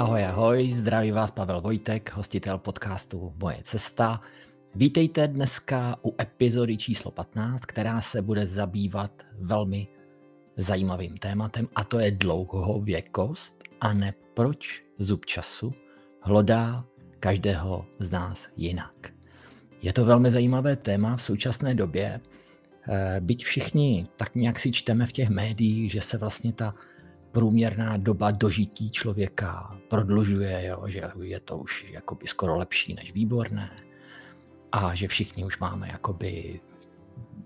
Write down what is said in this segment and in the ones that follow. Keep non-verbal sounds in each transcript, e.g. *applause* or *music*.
Ahoj, ahoj, zdraví vás Pavel Vojtek, hostitel podcastu Moje cesta. Vítejte dneska u epizody číslo 15, která se bude zabývat velmi zajímavým tématem a to je dlouhověkost a ne proč zub času hlodá každého z nás jinak. Je to velmi zajímavé téma v současné době, eh, byť všichni tak nějak si čteme v těch médiích, že se vlastně ta průměrná doba dožití člověka prodlužuje, jo, že je to už jakoby skoro lepší než výborné a že všichni už máme jakoby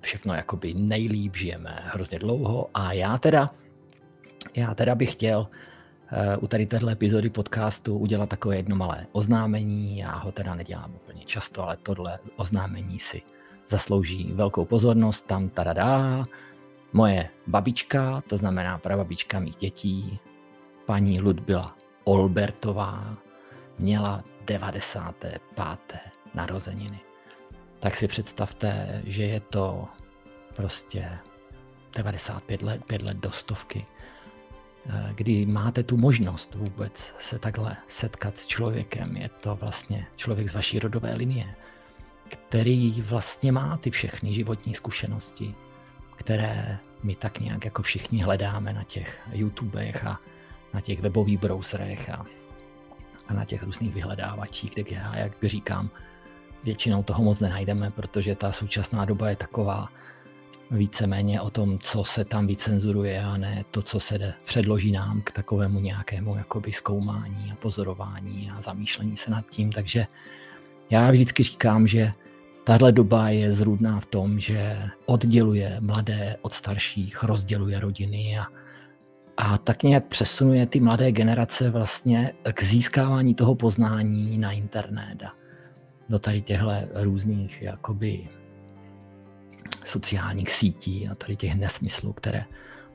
všechno jakoby nejlíp, žijeme hrozně dlouho a já teda, já teda bych chtěl uh, u tady téhle epizody podcastu udělat takové jedno malé oznámení, já ho teda nedělám úplně často, ale tohle oznámení si zaslouží velkou pozornost, tam tada Moje babička, to znamená prababička mých dětí, paní Ludbila Olbertová, měla 95. narozeniny. Tak si představte, že je to prostě 95 let, 5 let do stovky, eh, kdy máte tu možnost vůbec se takhle setkat s člověkem. Je to vlastně člověk z vaší rodové linie, který vlastně má ty všechny životní zkušenosti, které my tak nějak jako všichni hledáme na těch YouTubech a na těch webových browserech a, a na těch různých vyhledávačích, kde já, jak říkám, většinou toho moc nenajdeme, protože ta současná doba je taková víceméně o tom, co se tam vycenzuruje a ne to, co se předloží nám k takovému nějakému jakoby zkoumání a pozorování a zamýšlení se nad tím. Takže já vždycky říkám, že Tahle doba je zrůdná v tom, že odděluje mladé od starších, rozděluje rodiny a, a tak nějak přesunuje ty mladé generace vlastně k získávání toho poznání na internet a do tady těchto různých jakoby sociálních sítí a tady těch nesmyslů, které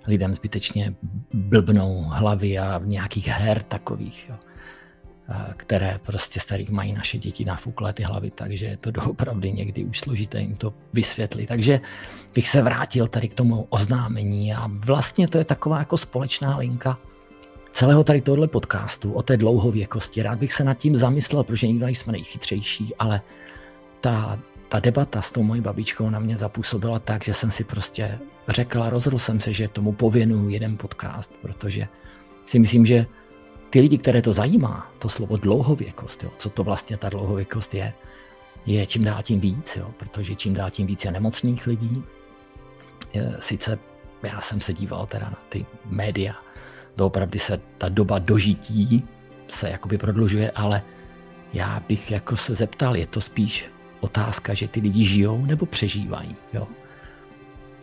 lidem zbytečně blbnou hlavy a v nějakých her takových. Jo které prostě starých mají naše děti nafuklé ty hlavy, takže je to *laughs* doopravdy někdy už složité jim to vysvětlit. Takže bych se vrátil tady k tomu oznámení a vlastně to je taková jako společná linka celého tady tohle podcastu o té dlouhověkosti. Rád bych se nad tím zamyslel, protože nikdo jsme nejchytřejší, ale ta, ta debata s tou mojí babičkou na mě zapůsobila tak, že jsem si prostě řekl a rozhodl jsem se, že tomu pověnuju jeden podcast, protože si myslím, že ty lidi, které to zajímá, to slovo dlouhověkost, jo, co to vlastně ta dlouhověkost je, je čím dál tím víc, jo, protože čím dál tím víc je nemocných lidí. Sice já jsem se díval teda na ty média, doopravdy se ta doba dožití se jakoby prodlužuje, ale já bych jako se zeptal, je to spíš otázka, že ty lidi žijou nebo přežívají, jo.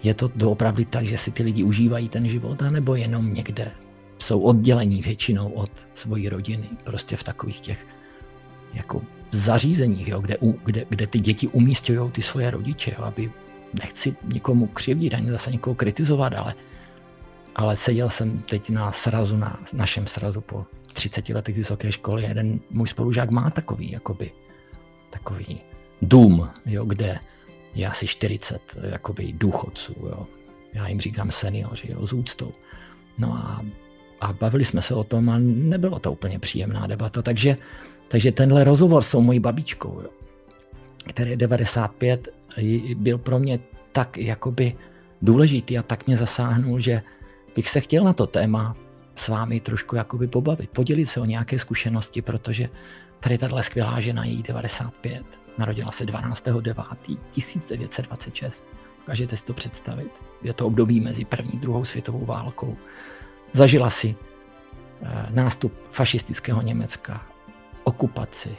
Je to doopravdy tak, že si ty lidi užívají ten život, anebo jenom někde jsou oddělení většinou od svojí rodiny, prostě v takových těch jako zařízeních, jo, kde, kde, kde ty děti umístějí ty svoje rodiče, jo, aby nechci nikomu křivdit ani zase někoho kritizovat, ale, ale seděl jsem teď na srazu, na našem srazu po 30 letech vysoké školy, jeden můj spolužák má takový, jakoby, takový dům, jo, kde je asi 40 jakoby důchodců, jo. Já jim říkám seniori, jo, s úctou. No a a bavili jsme se o tom a nebylo to úplně příjemná debata. Takže, takže tenhle rozhovor s tou mojí babičkou, jo, který je 95, byl pro mě tak jakoby důležitý a tak mě zasáhnul, že bych se chtěl na to téma s vámi trošku jakoby pobavit, podělit se o nějaké zkušenosti, protože tady tahle skvělá žena, její 95, narodila se 12.9.1926. Dokážete si to představit? Je to období mezi první a druhou světovou válkou. Zažila si eh, nástup fašistického Německa, okupaci,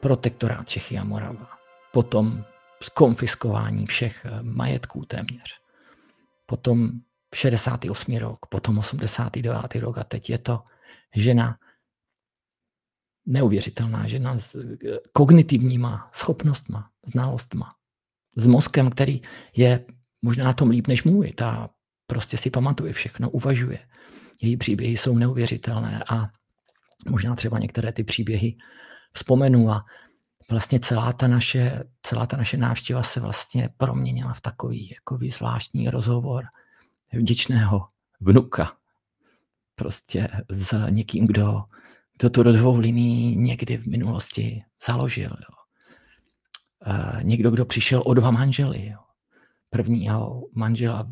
protektorát Čechy a Morava, potom skonfiskování všech eh, majetků téměř, potom 68. rok, potom 89. rok a teď je to žena, neuvěřitelná žena s eh, kognitivníma schopnostma, znalostma, s mozkem, který je možná na tom líp než můj. Ta prostě si pamatuje všechno, uvažuje její příběhy jsou neuvěřitelné a možná třeba některé ty příběhy vzpomenu a vlastně celá ta naše, celá ta naše návštěva se vlastně proměnila v takový jako zvláštní rozhovor vděčného vnuka. Prostě s někým, kdo kdo tu rodovou linii někdy v minulosti založil. Jo. Uh, někdo, kdo přišel o dva manžely. Jo. Prvního manžela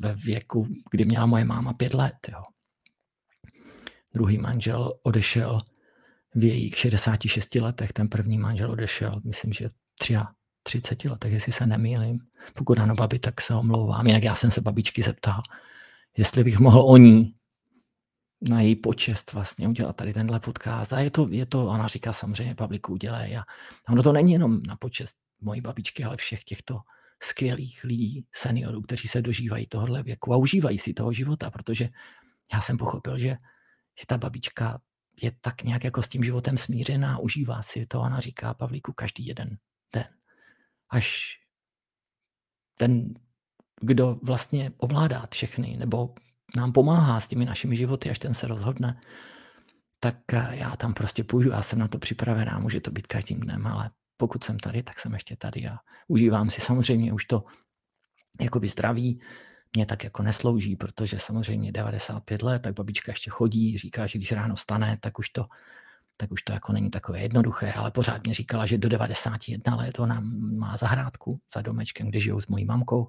ve věku, kdy měla moje máma pět let. Jo. Druhý manžel odešel v jejich 66 letech, ten první manžel odešel, myslím, že 30 letech, jestli se nemýlím. Pokud ano, babi, tak se omlouvám. Jinak já jsem se babičky zeptal, jestli bych mohl o ní na její počest vlastně udělat tady tenhle podcast. A je to, je to ona říká samozřejmě, Pavliku, udělej. A ono to není jenom na počest mojí babičky, ale všech těchto skvělých lidí, seniorů, kteří se dožívají tohohle věku a užívají si toho života, protože já jsem pochopil, že, že ta babička je tak nějak jako s tím životem smířená, užívá si to. Ona říká Pavlíku každý jeden den. Až ten, kdo vlastně ovládá všechny, nebo nám pomáhá s těmi našimi životy, až ten se rozhodne, tak já tam prostě půjdu, já jsem na to připravená, může to být každým dnem, ale pokud jsem tady, tak jsem ještě tady a užívám si samozřejmě už to jakoby zdraví, mě tak jako neslouží, protože samozřejmě 95 let, tak babička ještě chodí, říká, že když ráno stane, tak už to, tak už to jako není takové jednoduché, ale pořád mě říkala, že do 91 let ona má zahrádku za domečkem, kde žijou s mojí mamkou,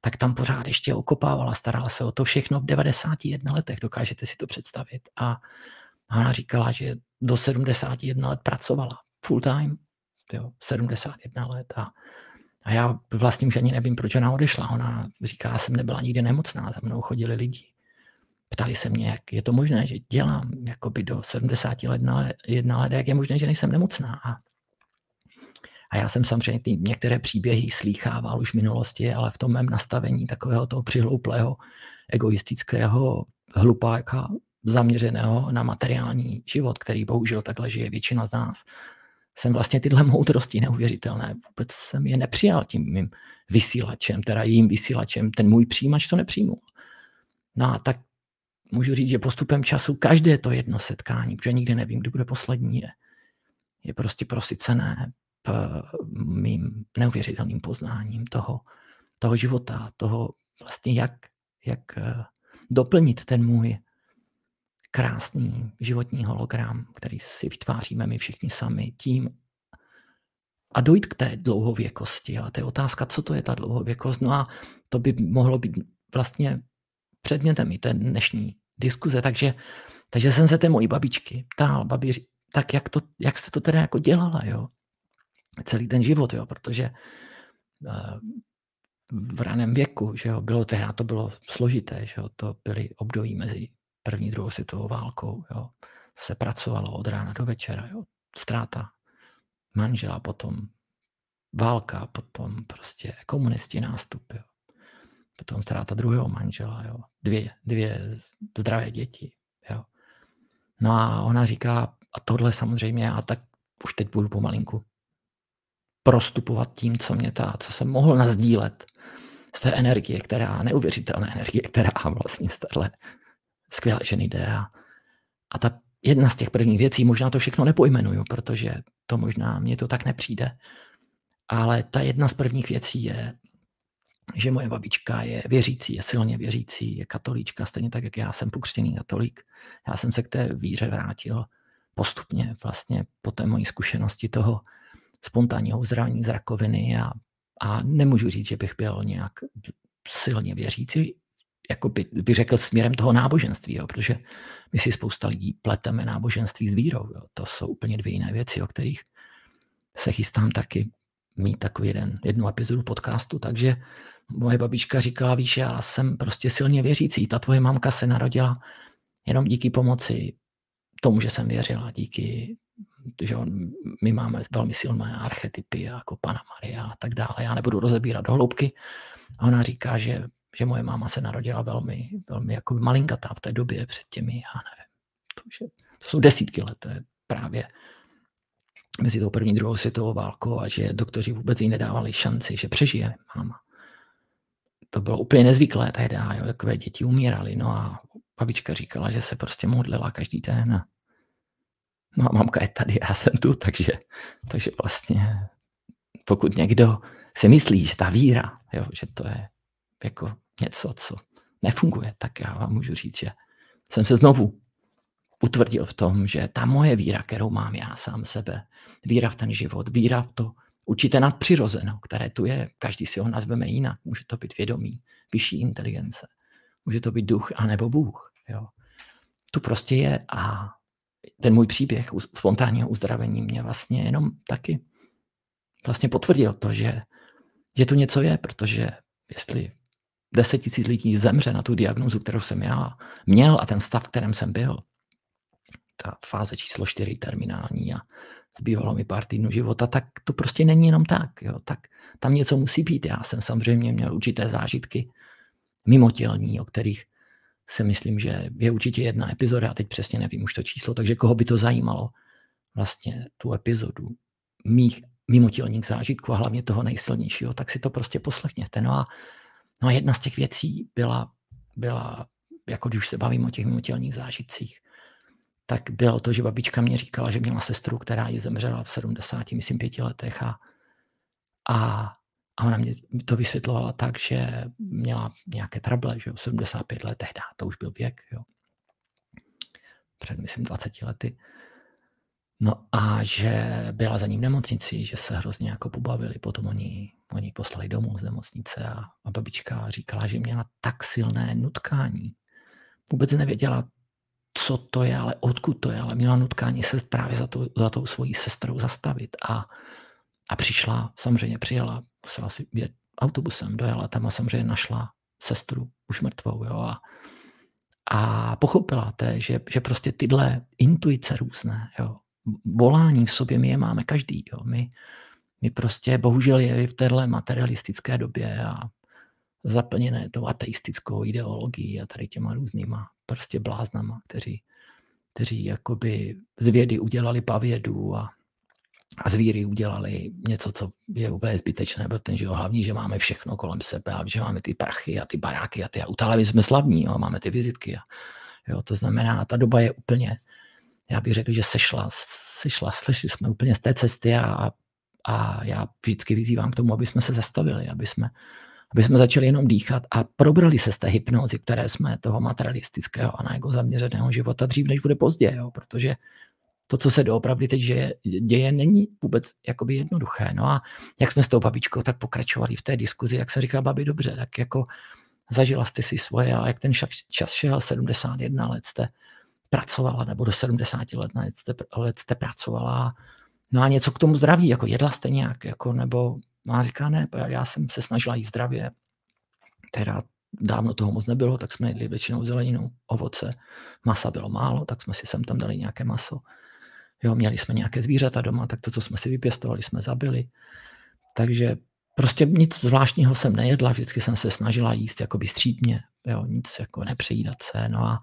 tak tam pořád ještě okopávala, starala se o to všechno v 91 letech, dokážete si to představit. A ona říkala, že do 71 let pracovala full time, jo, 71 let a, a já vlastně už ani nevím, proč ona odešla. Ona říká, já jsem nebyla nikdy nemocná, za mnou chodili lidi. Ptali se mě, jak je to možné, že dělám jakoby do 70 let na jedna let, jak je možné, že nejsem nemocná. A, a já jsem samozřejmě ty některé příběhy slýchával už v minulosti, ale v tom mém nastavení takového toho přihlouplého, egoistického hlupáka, zaměřeného na materiální život, který bohužel takhle žije většina z nás, jsem vlastně tyhle moudrosti neuvěřitelné, vůbec jsem je nepřijal tím mým vysílačem, teda jím vysílačem, ten můj přijímač to nepřijmul. No a tak můžu říct, že postupem času každé to jedno setkání, protože nikdy nevím, kdy bude poslední, je, je prostě prosycené mým neuvěřitelným poznáním toho, toho života, toho vlastně jak, jak eh, doplnit ten můj krásný životní hologram, který si vytváříme my všichni sami tím a dojít k té dlouhověkosti. A to je otázka, co to je ta dlouhověkost. No a to by mohlo být vlastně předmětem i té dnešní diskuze. Takže, takže jsem se té mojí babičky ptal, babi, tak jak, to, jak jste to teda jako dělala, jo? Celý ten život, jo? Protože eh, v raném věku, že jo, bylo tehdy, to bylo složité, že jo, to byly období mezi první, druhou světovou válkou. Jo. Se pracovalo od rána do večera. Jo. Ztráta manžela, potom válka, potom prostě komunisti nástup. Jo. Potom ztráta druhého manžela. Jo. Dvě, dvě zdravé děti. Jo. No a ona říká, a tohle samozřejmě, a tak už teď budu pomalinku prostupovat tím, co mě ta, co jsem mohl nazdílet z té energie, která, neuvěřitelné energie, která vlastně z téhle skvělé ženy jde. A, a ta jedna z těch prvních věcí, možná to všechno nepojmenuju, protože to možná mně to tak nepřijde, ale ta jedna z prvních věcí je, že moje babička je věřící, je silně věřící, je katolíčka, stejně tak, jak já jsem pokřtěný katolík. Já jsem se k té víře vrátil postupně vlastně po té mojí zkušenosti toho spontánního uzdravení z rakoviny a, a nemůžu říct, že bych byl nějak silně věřící, jako by, by řekl směrem toho náboženství, jo, protože my si spousta lidí pleteme náboženství s vírou. Jo. To jsou úplně dvě jiné věci, o kterých se chystám taky mít takový jeden, jednu epizodu podcastu, takže moje babička říkala, víš, já jsem prostě silně věřící, ta tvoje mamka se narodila jenom díky pomoci tomu, že jsem věřila, díky, že my máme velmi silné archetypy jako Pana Maria a tak dále. Já nebudu rozebírat do hloubky. A ona říká, že že moje máma se narodila velmi, velmi jako malinkatá v té době před těmi, já nevím, to, už je, to jsou desítky let, to je právě mezi tou první druhou světovou válkou a že doktoři vůbec jí nedávali šanci, že přežije máma. To bylo úplně nezvyklé tehdy, jo, jakové děti umírali. No a babička říkala, že se prostě modlila každý den. No a mamka je tady, já jsem tu, takže, takže vlastně pokud někdo si myslí, že ta víra, jo, že to je jako něco, co nefunguje, tak já vám můžu říct, že jsem se znovu utvrdil v tom, že ta moje víra, kterou mám já sám sebe, víra v ten život, víra v to určité nadpřirozeno, které tu je, každý si ho nazveme jinak, může to být vědomí, vyšší inteligence, může to být duch anebo Bůh. Jo. Tu prostě je a ten můj příběh spontánního uzdravení mě vlastně jenom taky vlastně potvrdil to, že, že tu něco je, protože jestli deset tisíc lidí zemře na tu diagnozu, kterou jsem já měl a ten stav, kterém jsem byl, ta fáze číslo čtyři terminální a zbývalo mi pár týdnů života, tak to prostě není jenom tak. Jo. Tak tam něco musí být. Já jsem samozřejmě měl určité zážitky mimotělní, o kterých si myslím, že je určitě jedna epizoda, já teď přesně nevím už to číslo, takže koho by to zajímalo, vlastně tu epizodu mých mimotělních zážitků a hlavně toho nejsilnějšího, tak si to prostě poslechněte. No a, no a jedna z těch věcí byla, byla, jako když se bavím o těch mimotělních zážitcích, tak bylo to, že babička mě říkala, že měla sestru, která ji zemřela v 70, myslím, pěti letech a, a, a ona mě to vysvětlovala tak, že měla nějaké trable, že jo, 75 let tehdy, to už byl věk, jo. Před, myslím, 20 lety. No a že byla za ním v nemocnici, že se hrozně jako pobavili, potom oni, oni poslali domů z nemocnice a, a babička říkala, že měla tak silné nutkání. Vůbec nevěděla, co to je, ale odkud to je, ale měla nutkání se právě za, to, za tou svojí sestrou zastavit. A, a přišla, samozřejmě přijela, musela si jet autobusem, dojela tam a samozřejmě našla sestru už mrtvou, jo, a, a pochopila té, že, že prostě tyhle intuice různé, jo, volání v sobě my je máme každý, jo, my, my prostě bohužel je v téhle materialistické době a zaplněné tou ateistickou ideologií a tady těma různýma prostě bláznama, kteří, kteří jakoby z vědy udělali pavědu a, a z víry udělali něco, co je úplně zbytečné, protože jo, hlavní, že máme všechno kolem sebe a že máme ty prachy a ty baráky a ty auta, ale my jsme slavní, jo, máme ty vizitky. A, jo, to znamená, ta doba je úplně, já bych řekl, že sešla, sešla, sešli jsme úplně z té cesty a, a já vždycky vyzývám k tomu, aby jsme se zastavili, aby jsme, aby jsme začali jenom dýchat a probrali se z té hypnozy, které jsme toho materialistického a na jeho zaměřeného života dřív, než bude pozdě, jo? protože to, co se doopravdy teď děje, děje, není vůbec jakoby jednoduché. No a jak jsme s tou babičkou tak pokračovali v té diskuzi, jak se říká, babi, dobře, tak jako zažila jste si svoje, ale jak ten čas šel, 71 let jste pracovala, nebo do 70 let, jste, let jste pracovala, no a něco k tomu zdraví, jako jedla jste nějak, jako, nebo No říká, ne, já jsem se snažila jíst zdravě, teda dávno toho moc nebylo, tak jsme jedli většinou zeleninu, ovoce, masa bylo málo, tak jsme si sem tam dali nějaké maso. Jo, měli jsme nějaké zvířata doma, tak to, co jsme si vypěstovali, jsme zabili. Takže prostě nic zvláštního jsem nejedla, vždycky jsem se snažila jíst jako střídně, jo, nic jako nepřejídat se. No a,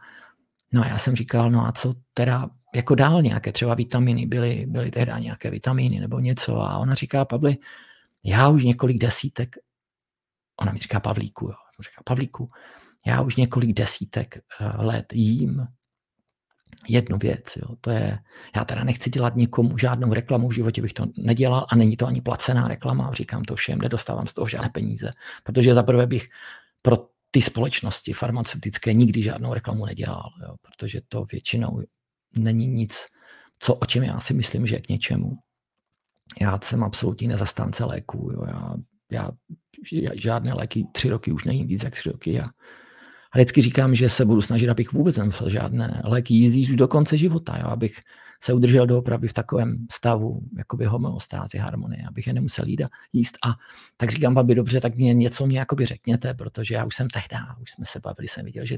no a já jsem říkal, no a co teda jako dál nějaké třeba vitaminy, byly, byly tehdy nějaké vitamíny nebo něco a ona říká, Pavli, já už několik desítek, ona mi říká Pavlíku, jo, říká Pavlíku, já už několik desítek eh, let jím jednu věc. Jo. To je, já teda nechci dělat někomu žádnou reklamu, v životě bych to nedělal a není to ani placená reklama, říkám to všem, nedostávám z toho žádné peníze, protože zaprvé bych pro ty společnosti farmaceutické nikdy žádnou reklamu nedělal, jo, protože to většinou není nic, co, o čem já si myslím, že je k něčemu já jsem absolutní nezastánce léků. Jo. Já, já žádné léky tři roky už není víc jak tři roky. A, a vždycky říkám, že se budu snažit, abych vůbec nemusel žádné léky jízdit už do konce života, jo, abych se udržel doopravdy v takovém stavu jakoby homeostázy, harmonie, abych je nemusel jít a jíst. A tak říkám, babi, dobře, tak mě něco mě jakoby řekněte, protože já už jsem tehdy, už jsme se bavili, jsem viděl, že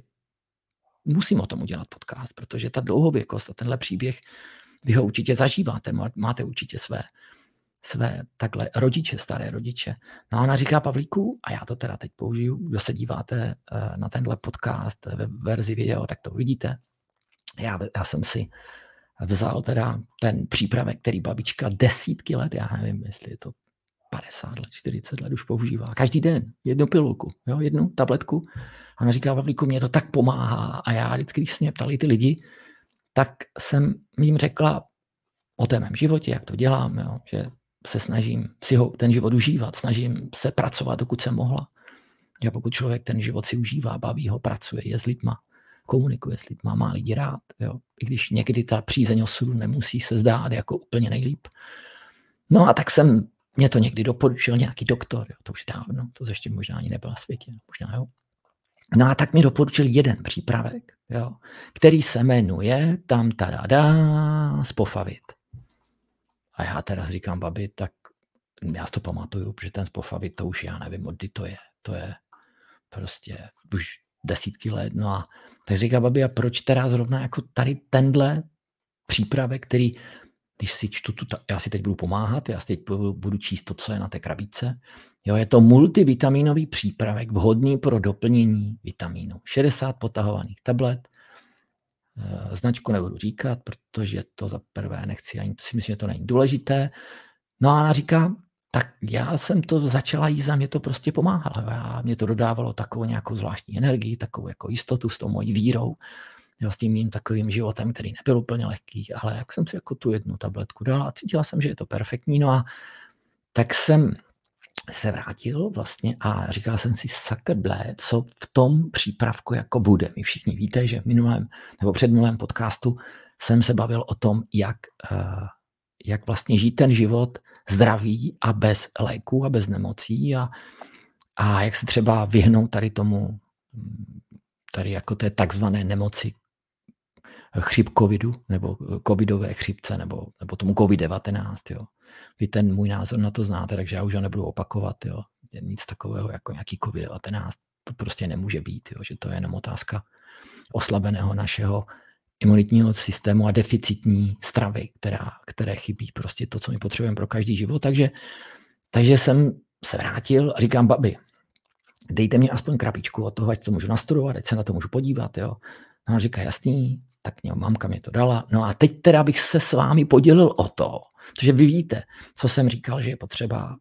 musím o tom udělat podcast, protože ta dlouhověkost a tenhle příběh, vy ho určitě zažíváte, máte určitě své své takhle rodiče, staré rodiče. No a ona říká Pavlíku, a já to teda teď použiju, kdo se díváte eh, na tenhle podcast ve verzi video, tak to uvidíte. Já, já jsem si vzal teda ten přípravek, který babička desítky let, já nevím, jestli je to 50 let, 40 let už používá. Každý den jednu pilulku, jo, jednu tabletku. A ona říká, Pavlíku, mě to tak pomáhá. A já vždycky, když se mě ptali ty lidi, tak jsem jim řekla o té mém životě, jak to dělám, jo, že se snažím si ho, ten život užívat, snažím se pracovat, dokud jsem mohla. A pokud člověk ten život si užívá, baví ho, pracuje, je s lidma komunikuje s lidma, má lidi rád, jo. I když někdy ta přízeň osudu nemusí se zdát jako úplně nejlíp. No a tak jsem, mě to někdy doporučil nějaký doktor, jo, to už dávno, to ještě možná ani nebyla světě, možná jo. No a tak mi doporučil jeden přípravek, jo, který se jmenuje tam tada spofavit. A já teda říkám, babi, tak já si to pamatuju, protože ten spofavit, to už já nevím, od kdy to je. To je prostě už desítky let. No a tak říká babi, a proč teda zrovna jako tady tenhle přípravek, který, když si čtu tu, já si teď budu pomáhat, já si teď budu, číst to, co je na té krabičce. Jo, je to multivitaminový přípravek vhodný pro doplnění vitamínu. 60 potahovaných tablet, eh, značku nebudu říkat, protože to za prvé nechci, ani si myslím, že to není důležité. No a ona říká, tak já jsem to začala jíst a mě to prostě pomáhalo. A mě to dodávalo takovou nějakou zvláštní energii, takovou jako jistotu s tou mojí vírou, jo, s tím mým takovým životem, který nebyl úplně lehký, ale jak jsem si jako tu jednu tabletku dala a cítila jsem, že je to perfektní, no a tak jsem se vrátil vlastně a říkal jsem si, sakr blé, co v tom přípravku jako bude. My všichni víte, že v minulém nebo předminulém podcastu jsem se bavil o tom, jak, uh, jak vlastně žít ten život zdraví a bez léků a bez nemocí a, a jak se třeba vyhnout tady tomu, tady jako té takzvané nemoci chřip covidu, nebo covidové chřipce, nebo, nebo tomu covid-19, jo. Vy ten můj názor na to znáte, takže já už ho nebudu opakovat, jo. Nic takového jako nějaký covid-19, to prostě nemůže být, jo, že to je jenom otázka oslabeného našeho imunitního systému a deficitní stravy, která, které chybí prostě to, co my potřebujeme pro každý život. Takže, takže jsem se vrátil a říkám, babi, dejte mi aspoň krabičku od toho, ať to můžu nastudovat, ať se na to můžu podívat. Jo. No a říká, jasný, tak mě, mamka mě to dala. No a teď teda bych se s vámi podělil o to, protože vy víte, co jsem říkal, že je potřeba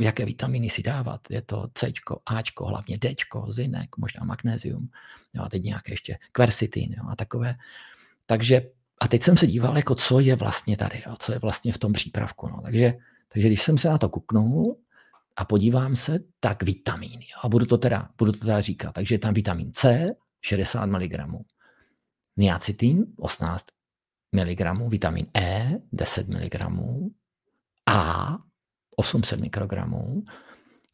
jaké vitamíny si dávat. Je to C, A, hlavně D, zinek, možná magnézium, jo, a teď nějaké ještě kversitin jo, a takové. Takže a teď jsem se díval, jako co je vlastně tady, jo, co je vlastně v tom přípravku. No. Takže, takže když jsem se na to kuknul a podívám se, tak vitamíny. Jo, a budu to, teda, budu to teda říkat. Takže je tam vitamin C, 60 mg, niacitin, 18 mg, vitamin E, 10 mg, A, 800 mikrogramů,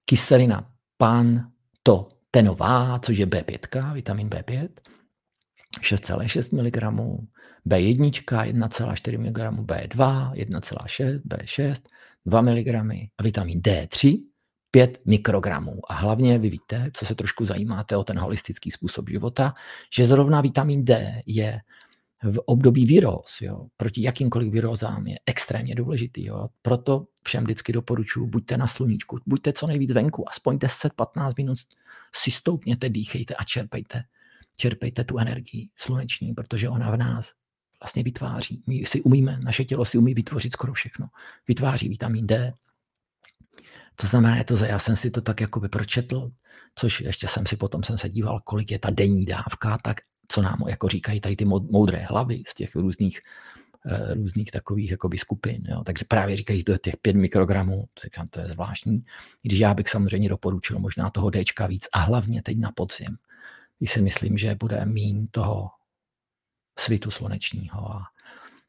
kyselina pantotenová, což je B5, vitamin B5, 6,6 mg, B1 1,4 mg, B2 1,6, B6 2 mg a vitamin D3 5 mikrogramů. A hlavně vy víte, co se trošku zajímáte o ten holistický způsob života, že zrovna vitamin D je v období viróz, jo, proti jakýmkoliv virózám je extrémně důležitý. Jo. Proto všem vždycky doporučuji, buďte na sluníčku, buďte co nejvíc venku, aspoň 10-15 minut si stoupněte, dýchejte a čerpejte, čerpejte tu energii sluneční, protože ona v nás vlastně vytváří. My si umíme, naše tělo si umí vytvořit skoro všechno. Vytváří vitamin D. To znamená, to, já jsem si to tak jako by pročetl, což ještě jsem si potom jsem se díval, kolik je ta denní dávka, tak co nám jako říkají tady ty moudré hlavy z těch různých eh, různých takových jakoby skupin. Jo. Takže právě říkají, to je těch 5 mikrogramů, říkám, to je zvláštní. Když já bych samozřejmě doporučil možná toho D víc a hlavně teď na podzim, když si myslím, že bude mín toho svitu slunečního a,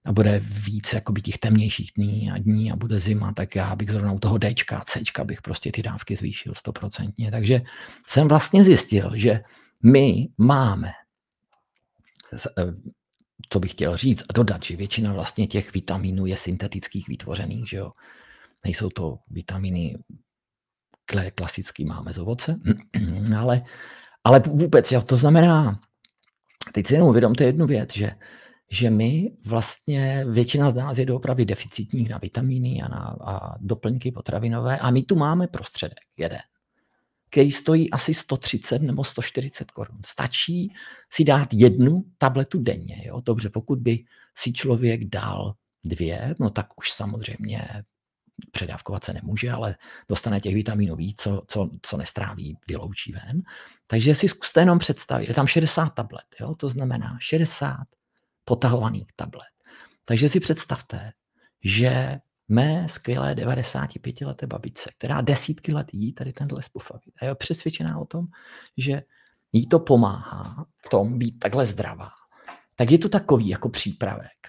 a bude víc jakoby těch temnějších dní a dní a bude zima, tak já bych zrovna u toho D, C bych prostě ty dávky zvýšil stoprocentně. Takže jsem vlastně zjistil, že my máme Eh, co bych chtěl říct a dodat, že většina vlastně těch vitaminů je syntetických vytvořených, že jo. Nejsou to vitaminy klasicky máme z ovoce, *clears throat* ale, ale vůbec, jo, to znamená, teď si jenom uvědomte jednu věc, že, že my vlastně, většina z nás je doopravdy deficitních na vitamíny a na a doplňky potravinové a my tu máme prostředek jeden který stojí asi 130 nebo 140 korun. Stačí si dát jednu tabletu denně. Jo? Dobře, pokud by si člověk dal dvě, no tak už samozřejmě předávkovat se nemůže, ale dostane těch vitaminů víc, co, co, co nestráví, vyloučí ven. Takže si zkuste jenom představit, je tam 60 tablet, jo? to znamená 60 potahovaných tablet. Takže si představte, že mé skvělé 95 leté babičce, která desítky let jí tady tenhle spufavit. A je přesvědčená o tom, že jí to pomáhá v tom být takhle zdravá, tak je to takový jako přípravek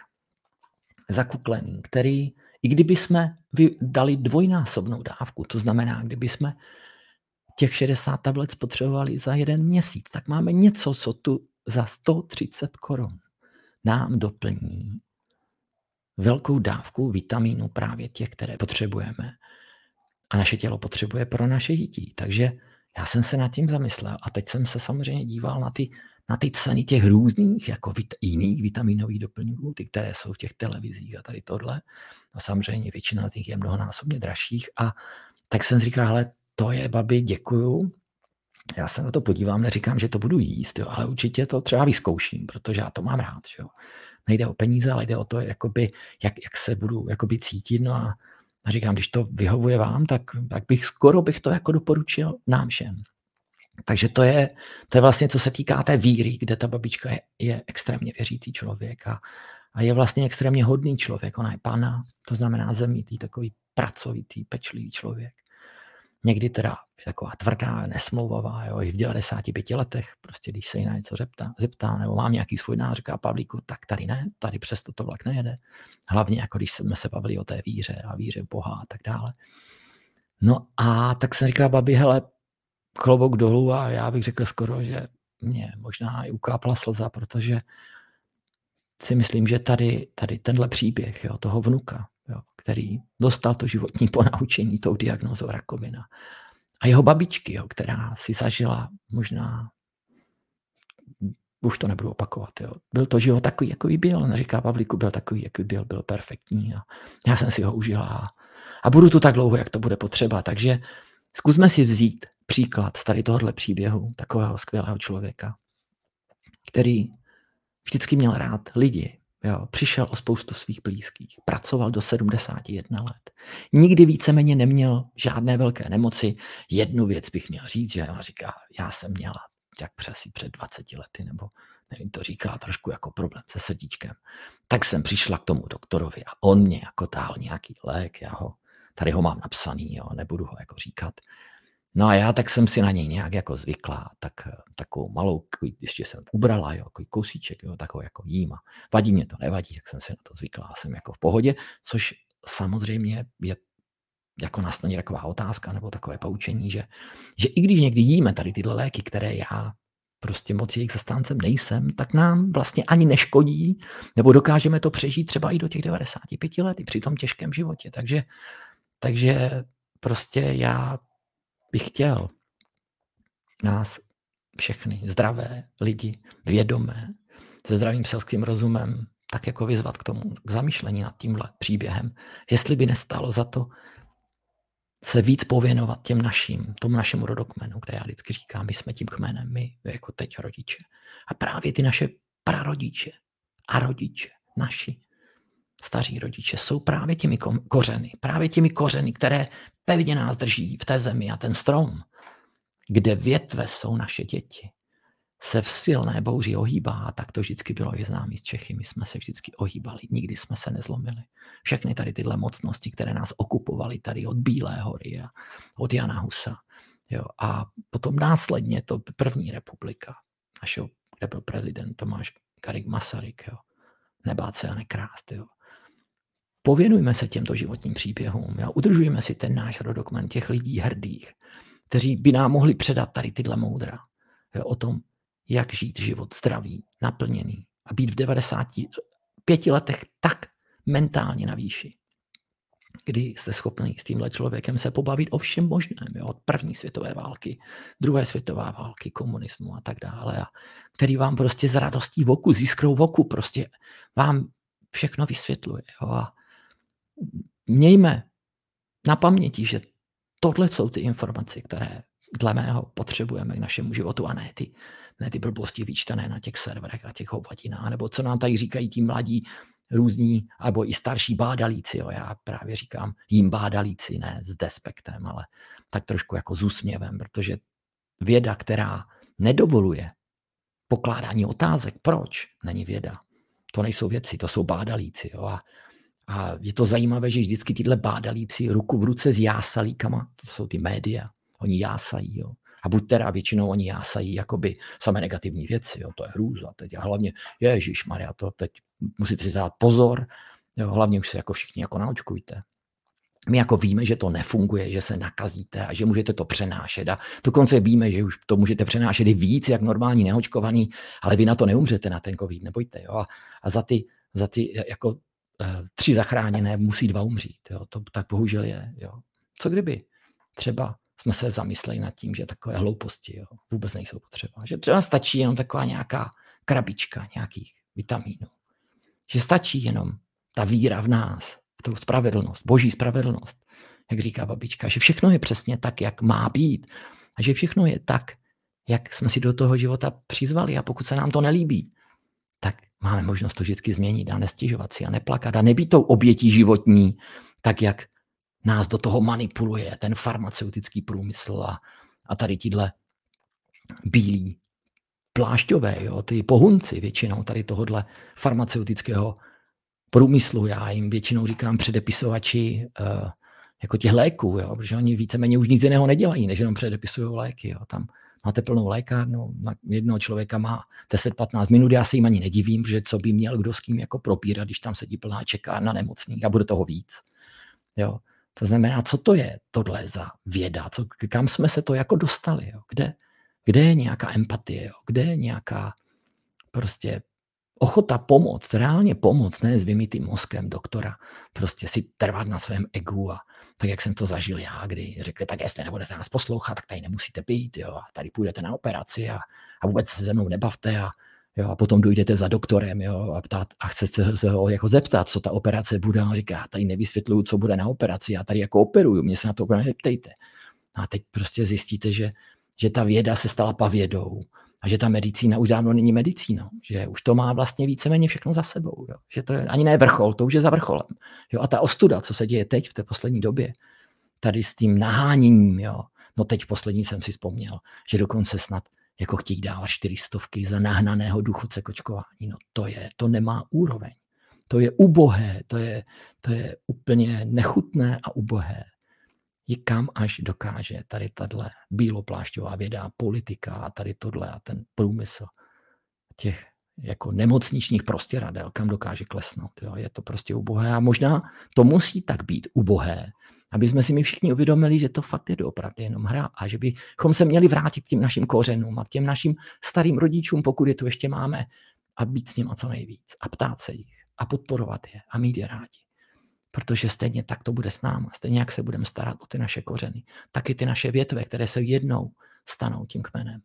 zakuklený, který, i kdyby jsme dali dvojnásobnou dávku, to znamená, kdyby jsme těch 60 tablet spotřebovali za jeden měsíc, tak máme něco, co tu za 130 korun nám doplní velkou dávku vitamínu právě těch, které potřebujeme a naše tělo potřebuje pro naše děti. Takže já jsem se nad tím zamyslel a teď jsem se samozřejmě díval na ty, na ty ceny těch různých jako vit, jiných vitaminových doplňků, ty, které jsou v těch televizích a tady tohle. No samozřejmě většina z nich je mnohonásobně dražších a tak jsem říkal, ale to je, babi, děkuju, já se na to podívám, neříkám, že to budu jíst, jo, ale určitě to třeba vyzkouším, protože já to mám rád. Jo. Nejde o peníze, ale jde o to, jakoby, jak, jak se budu jakoby cítit. No a, a říkám, když to vyhovuje vám, tak, tak bych skoro bych to jako doporučil nám všem. Takže to je, to je vlastně, co se týká té víry, kde ta babička je, je extrémně věřící člověk a, a je vlastně extrémně hodný člověk. Ona je pana, to znamená zemitý, takový pracovitý, pečlivý člověk. Někdy teda taková tvrdá, nesmlouvavá, jo, i v 95 letech, prostě když se jí na něco zeptá, zeptá nebo mám nějaký svůj nář, říká Pavlíku, tak tady ne, tady přesto to vlak nejede. Hlavně jako když jsme se bavili o té víře a víře Boha a tak dále. No a tak se říká babi, hele, klobouk dolů a já bych řekl skoro, že mě možná i ukápla slza, protože si myslím, že tady, tady tenhle příběh jo, toho vnuka, jo, který dostal to životní ponaučení tou diagnozou rakovina. A jeho babičky, jo, která si zažila možná, už to nebudu opakovat, jo. byl to život takový, jaký byl. Neříká Pavlíku, byl takový, jaký byl, byl perfektní. A já jsem si ho užila a, a budu tu tak dlouho, jak to bude potřeba. Takže zkusme si vzít příklad z tady tohohle příběhu takového skvělého člověka, který vždycky měl rád lidi, Jo, přišel o spoustu svých blízkých, pracoval do 71 let. Nikdy víceméně neměl žádné velké nemoci. Jednu věc bych měl říct, že ona říká, já jsem měla jak přes před 20 lety, nebo nevím, to říká trošku jako problém se srdíčkem. Tak jsem přišla k tomu doktorovi a on mě jako tál nějaký lék, já ho, tady ho mám napsaný, jo, nebudu ho jako říkat. No a já tak jsem si na něj nějak jako zvykla, tak takovou malou, ještě jsem ubrala, jo, takový kousíček, jo, takovou jako jíma. Vadí mě to, nevadí, tak jsem si na to zvykla, jsem jako v pohodě, což samozřejmě je jako nastane taková otázka nebo takové poučení, že, že i když někdy jíme tady tyhle léky, které já prostě moc jejich zastáncem nejsem, tak nám vlastně ani neškodí, nebo dokážeme to přežít třeba i do těch 95 let, i při tom těžkém životě. Takže, takže prostě já bych chtěl nás všechny zdravé lidi, vědomé, se zdravým selským rozumem, tak jako vyzvat k tomu, k zamýšlení nad tímhle příběhem, jestli by nestalo za to se víc pověnovat těm našim, tomu našemu rodokmenu, kde já vždycky říkám, my jsme tím kmenem, my jako teď rodiče. A právě ty naše prarodiče a rodiče, naši, staří rodiče jsou právě těmi kořeny, právě těmi kořeny, které pevně nás drží v té zemi a ten strom, kde větve jsou naše děti, se v silné bouři ohýbá, a tak to vždycky bylo i známý z Čechy. My jsme se vždycky ohýbali, nikdy jsme se nezlomili. Všechny tady tyhle mocnosti, které nás okupovaly tady od Bílé hory a od Jana Husa. Jo. A potom následně to první republika, našeho, kde byl prezident Tomáš Karik Masaryk, jo. nebát se a nekrást. Jo. Pověnujme se těmto životním příběhům. Jo? Udržujeme si ten náš rodokmen těch lidí hrdých, kteří by nám mohli předat tady tyhle moudra jo? o tom, jak žít život zdravý, naplněný a být v 95 letech tak mentálně na výši, kdy jste schopný s tímhle člověkem se pobavit o všem možném, jo? od první světové války, druhé světové války, komunismu a tak dále, a který vám prostě s radostí v oku, s jiskrou v oku, prostě vám všechno vysvětluje. Jo? A mějme na paměti, že tohle jsou ty informace, které dle mého potřebujeme k našemu životu a ne ty, ne ty blbosti vyčtané na těch serverech a těch hovadinách, nebo co nám tady říkají ti mladí různí, nebo i starší bádalíci, jo. já právě říkám jim bádalíci, ne s despektem, ale tak trošku jako s úsměvem, protože věda, která nedovoluje pokládání otázek, proč, není věda. To nejsou věci, to jsou bádalíci. Jo. A a je to zajímavé, že vždycky tyhle bádalíci ruku v ruce s jásalíkama, to jsou ty média, oni jásají, jo. A buď teda většinou oni jásají jakoby samé negativní věci, jo, to je hrůza teď. A hlavně, Ježíš Maria, to teď musíte si dát pozor, jo, hlavně už se jako všichni jako naočkujte. My jako víme, že to nefunguje, že se nakazíte a že můžete to přenášet. A dokonce víme, že už to můžete přenášet i víc, jak normální neočkovaný, ale vy na to neumřete, na ten covid, nebojte. Jo? A, a za ty, za ty jako tři zachráněné musí dva umřít. Jo? To tak bohužel je. Jo? Co kdyby? Třeba jsme se zamysleli nad tím, že takové hlouposti jo, vůbec nejsou potřeba. Že třeba stačí jenom taková nějaká krabička nějakých vitamínů. Že stačí jenom ta víra v nás, v tu spravedlnost, boží spravedlnost, jak říká babička, že všechno je přesně tak, jak má být. A že všechno je tak, jak jsme si do toho života přizvali. A pokud se nám to nelíbí, tak máme možnost to vždycky změnit a nestěžovat si a neplakat a nebýt tou obětí životní, tak jak nás do toho manipuluje ten farmaceutický průmysl a, a tady tíhle bílí plášťové, jo, ty pohunci většinou tady tohohle farmaceutického průmyslu. Já jim většinou říkám předepisovači uh, jako těch léků, jo, protože oni víceméně už nic jiného nedělají, než jenom předepisují léky. Jo. Tam máte plnou lékárnu, jednoho člověka má 10-15 minut, já se jim ani nedivím, že co by měl kdo s kým jako propírat, když tam sedí plná čekárna nemocný a bude toho víc. Jo. To znamená, co to je tohle za věda, co, kam jsme se to jako dostali, jo? Kde, kde je nějaká empatie, jo? kde je nějaká prostě ochota pomoct, reálně pomoct, ne s vymitým mozkem doktora, prostě si trvat na svém egu a tak, jak jsem to zažil já, kdy řekli, tak jestli nebudete nás poslouchat, tak tady nemusíte být, jo, a tady půjdete na operaci a, a vůbec se ze mnou nebavte a, jo, a potom dojdete za doktorem jo, a, ptát, a chcete se ho jako zeptat, co ta operace bude. A on říká, tady nevysvětluju, co bude na operaci, já tady jako operuju, mě se na to úplně neptejte. No a teď prostě zjistíte, že, že ta věda se stala pavědou a že ta medicína už dávno není medicínou, že už to má vlastně víceméně všechno za sebou, jo. že to je ani ne vrchol, to už je za vrcholem. Jo. A ta ostuda, co se děje teď v té poslední době, tady s tím naháněním, jo. no teď poslední jsem si vzpomněl, že dokonce snad jako chtějí dávat čtyřistovky za nahnaného důchodce kočkování. No to je, to nemá úroveň. To je ubohé, to je, to je úplně nechutné a ubohé. Je kam až dokáže tady tahle bíloplášťová věda, politika a tady tohle a ten průmysl těch jako nemocničních prostěradel, kam dokáže klesnout. Jo. Je to prostě ubohé a možná to musí tak být ubohé, aby jsme si my všichni uvědomili, že to fakt je doopravdy jenom hra a že bychom se měli vrátit k těm našim kořenům a k těm našim starým rodičům, pokud je tu ještě máme, a být s nimi co nejvíc a ptát se jich a podporovat je a mít je rádi. Protože stejně tak to bude s náma. Stejně jak se budeme starat o ty naše kořeny, tak i ty naše větve, které se jednou stanou tím kmenem,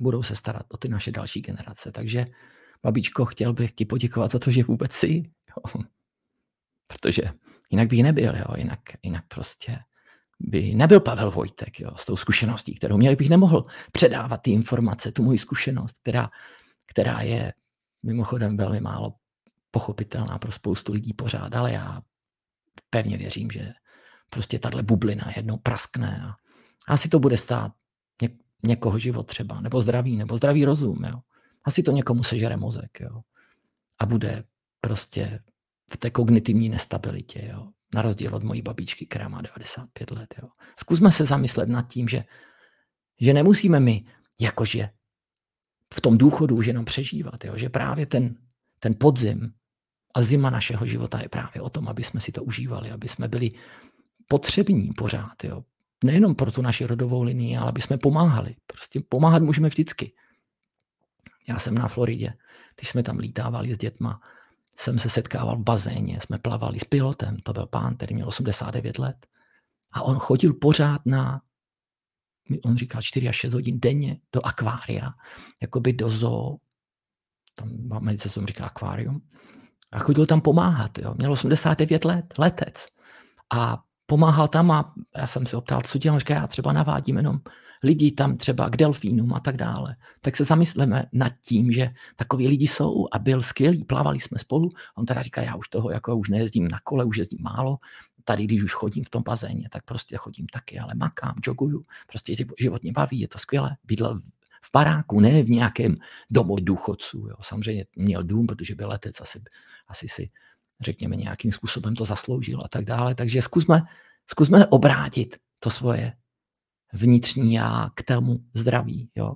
budou se starat o ty naše další generace. Takže, babičko, chtěl bych ti poděkovat za to, že vůbec jsi. Jo. Protože Jinak bych nebyl, jo, jinak, jinak prostě by nebyl Pavel Vojtek jo, s tou zkušeností, kterou měl, bych nemohl předávat ty informace, tu moji zkušenost, která, která je mimochodem velmi málo pochopitelná pro spoustu lidí pořád, ale já pevně věřím, že prostě tahle bublina jednou praskne a asi to bude stát ně, někoho život třeba, nebo zdraví, nebo zdravý rozum, jo. Asi to někomu sežere mozek, jo. A bude prostě v té kognitivní nestabilitě, jo. Na rozdíl od mojí babičky, která má 95 let, jo. Zkusme se zamyslet nad tím, že, že nemusíme my jakože v tom důchodu už jenom přežívat, jo. že právě ten, ten podzim a zima našeho života je právě o tom, aby jsme si to užívali, aby jsme byli potřební pořád, jo. Nejenom pro tu naši rodovou linii, ale aby jsme pomáhali. Prostě pomáhat můžeme vždycky. Já jsem na Floridě, když jsme tam lítávali s dětma, jsem se setkával v bazéně, jsme plavali s pilotem, to byl pán, který měl 89 let. A on chodil pořád na, on říkal 4 až 6 hodin denně do akvária, jakoby do zoo, tam v Americe se říká akvárium, a chodil tam pomáhat. Jo. Měl 89 let, letec. A pomáhal tam a já jsem se optal, co dělám, říká, já třeba navádím jenom lidi tam třeba k delfínům a tak dále. Tak se zamysleme nad tím, že takový lidi jsou a byl skvělý, plavali jsme spolu. On teda říká, já už toho jako už nejezdím na kole, už jezdím málo, tady, když už chodím v tom bazéně, tak prostě chodím taky, ale makám, joguju, prostě život mě baví, je to skvělé. Bydlel v baráku, ne v nějakém domu důchodců. Jo. Samozřejmě měl dům, protože byl letec, asi, asi si řekněme nějakým způsobem to zasloužil a tak dále. Takže zkusme, zkusme obrátit to svoje vnitřní já k tomu zdraví. Jo.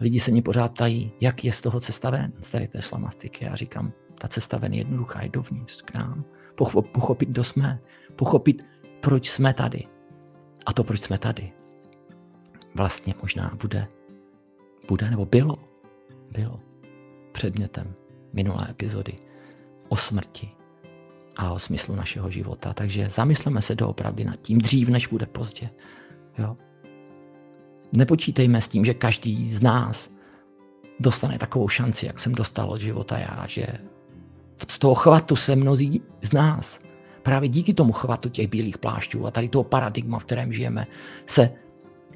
Lidi se mě pořád ptají, jak je z toho cesta ven, z tady té šlamastiky. Já říkám, ta cesta ven je jednoduchá, je dovnitř k nám. Pochopit, kdo jsme, pochopit, proč jsme tady. A to, proč jsme tady, vlastně možná bude, bude nebo bylo, bylo předmětem minulé epizody o smrti a o smyslu našeho života. Takže zamysleme se doopravdy nad tím dřív, než bude pozdě. Jo? Nepočítejme s tím, že každý z nás dostane takovou šanci, jak jsem dostal od života já, že z toho chvatu se mnozí z nás právě díky tomu chvatu těch bílých plášťů a tady toho paradigma, v kterém žijeme, se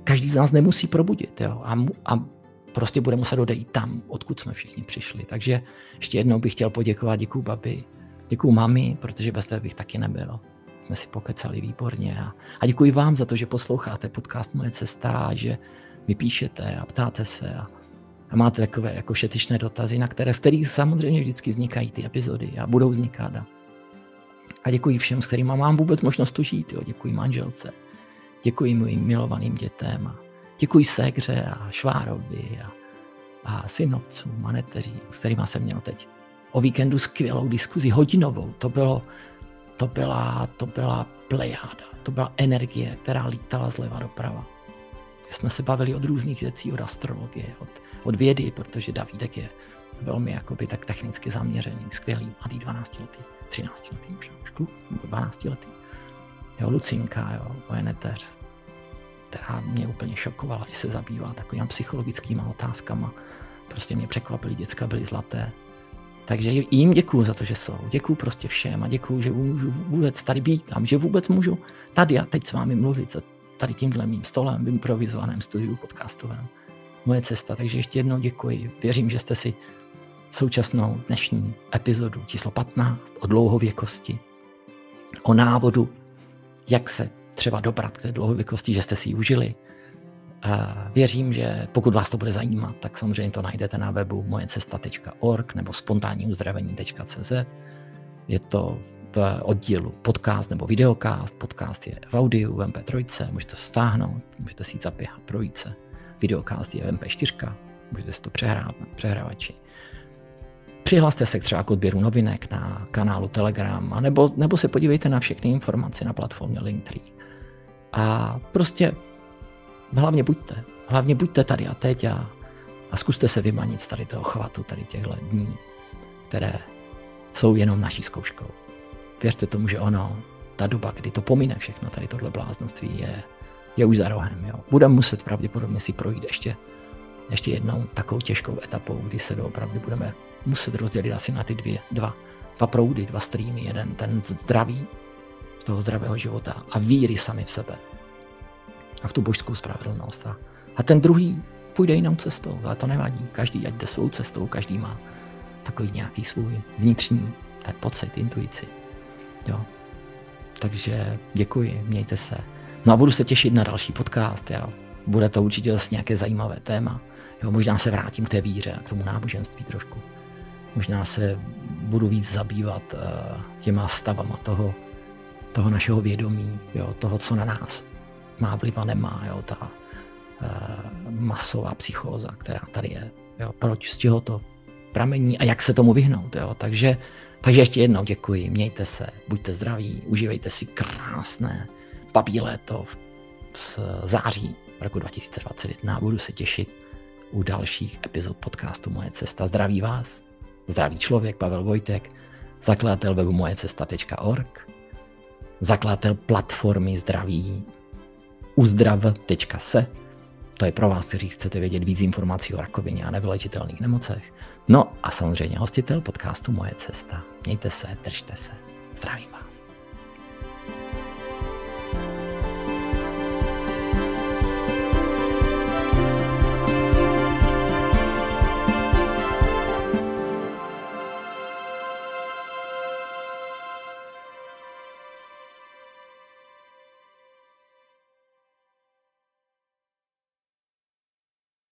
každý z nás nemusí probudit. Jo? A, a prostě bude muset odejít tam, odkud jsme všichni přišli. Takže ještě jednou bych chtěl poděkovat, děkuju babi, děkuju mami, protože bez té bych taky nebyl. Jsme si pokecali výborně. A, a děkuji vám za to, že posloucháte podcast Moje cesta a že mi píšete a ptáte se a, a máte takové jako šetišné dotazy, na které, z kterých samozřejmě vždycky vznikají ty epizody a budou vznikat. A, a děkuji všem, s kterými mám vůbec možnost tu žít. Jo. Děkuji manželce, děkuji mojim milovaným dětem a děkuji Segře a Švárovi a, a synovcům a neteří, s kterými jsem měl teď o víkendu skvělou diskuzi, hodinovou. To, bylo, to, byla, to byla plejáda, to byla energie, která lítala zleva doprava. Jsme se bavili od různých věcí, od astrologie, od, od vědy, protože Davídek je velmi jakoby tak technicky zaměřený, skvělý, mladý 12 letý, 13 letý možná už kluk, 12 letý. Jo, Lucinka, jo, moje neteř, která mě úplně šokovala, že se zabývá takovými psychologickými otázkama. Prostě mě překvapily, děcka byly zlaté. Takže jim děkuju za to, že jsou. Děkuju prostě všem a děkuju, že můžu vůbec tady být a že vůbec můžu tady a teď s vámi mluvit za tady tímhle mým stolem v improvizovaném studiu podcastovém. Moje cesta, takže ještě jednou děkuji. Věřím, že jste si současnou dnešní epizodu číslo 15 o dlouhověkosti, o návodu, jak se třeba dobrat k té dlouhověkosti, že jste si ji užili. A věřím, že pokud vás to bude zajímat, tak samozřejmě to najdete na webu mojecesta.org nebo spontánniuzdravení.cz. Je to v oddílu podcast nebo videocast. Podcast je v audiu v MP3, můžete to stáhnout, můžete si zapěhat trojice. Videocast je v MP4, můžete si to přehrát na přehrávači. Přihlaste se třeba k odběru novinek na kanálu Telegram, nebo, nebo se podívejte na všechny informace na platformě Linktree. A prostě hlavně buďte. Hlavně buďte tady a teď a, a zkuste se vymanit z tady toho chvatu, tady těchto dní, které jsou jenom naší zkouškou. Věřte tomu, že ono, ta doba, kdy to pomine všechno, tady tohle bláznoství je, je už za rohem. Jo. Budeme muset pravděpodobně si projít ještě, ještě jednou takovou těžkou etapou, kdy se doopravdy budeme muset rozdělit asi na ty dvě, dva, dva proudy, dva streamy. Jeden ten zdravý, z toho zdravého života a víry sami v sebe. A v tu božskou spravedlnost. A, a ten druhý půjde jinou cestou, ale to nevadí. Každý ať jde svou cestou, každý má takový nějaký svůj vnitřní ten pocit, intuici. Jo. Takže děkuji, mějte se. No a budu se těšit na další podcast. Jo. Bude to určitě zase nějaké zajímavé téma. Jo, možná se vrátím k té víře, k tomu náboženství trošku. Možná se budu víc zabývat uh, těma stavama toho, toho našeho vědomí, jo, toho, co na nás má vliv a nemá, jo, ta uh, masová psychóza, která tady je. Jo, proč, z čeho to pramení a jak se tomu vyhnout. Jo. Takže, takže ještě jednou děkuji, mějte se, buďte zdraví, užívejte si krásné papí léto v září roku 2021 a budu se těšit u dalších epizod podcastu Moje cesta. Zdraví vás, zdravý člověk Pavel Vojtek, zakladatel webu mojecesta.org, zakladatel platformy zdraví uzdrav.se, to je pro vás, kteří chcete vědět víc informací o rakovině a nevylečitelných nemocech. No a samozřejmě hostitel podcastu Moje cesta. Mějte se, držte se. Zdravím vás.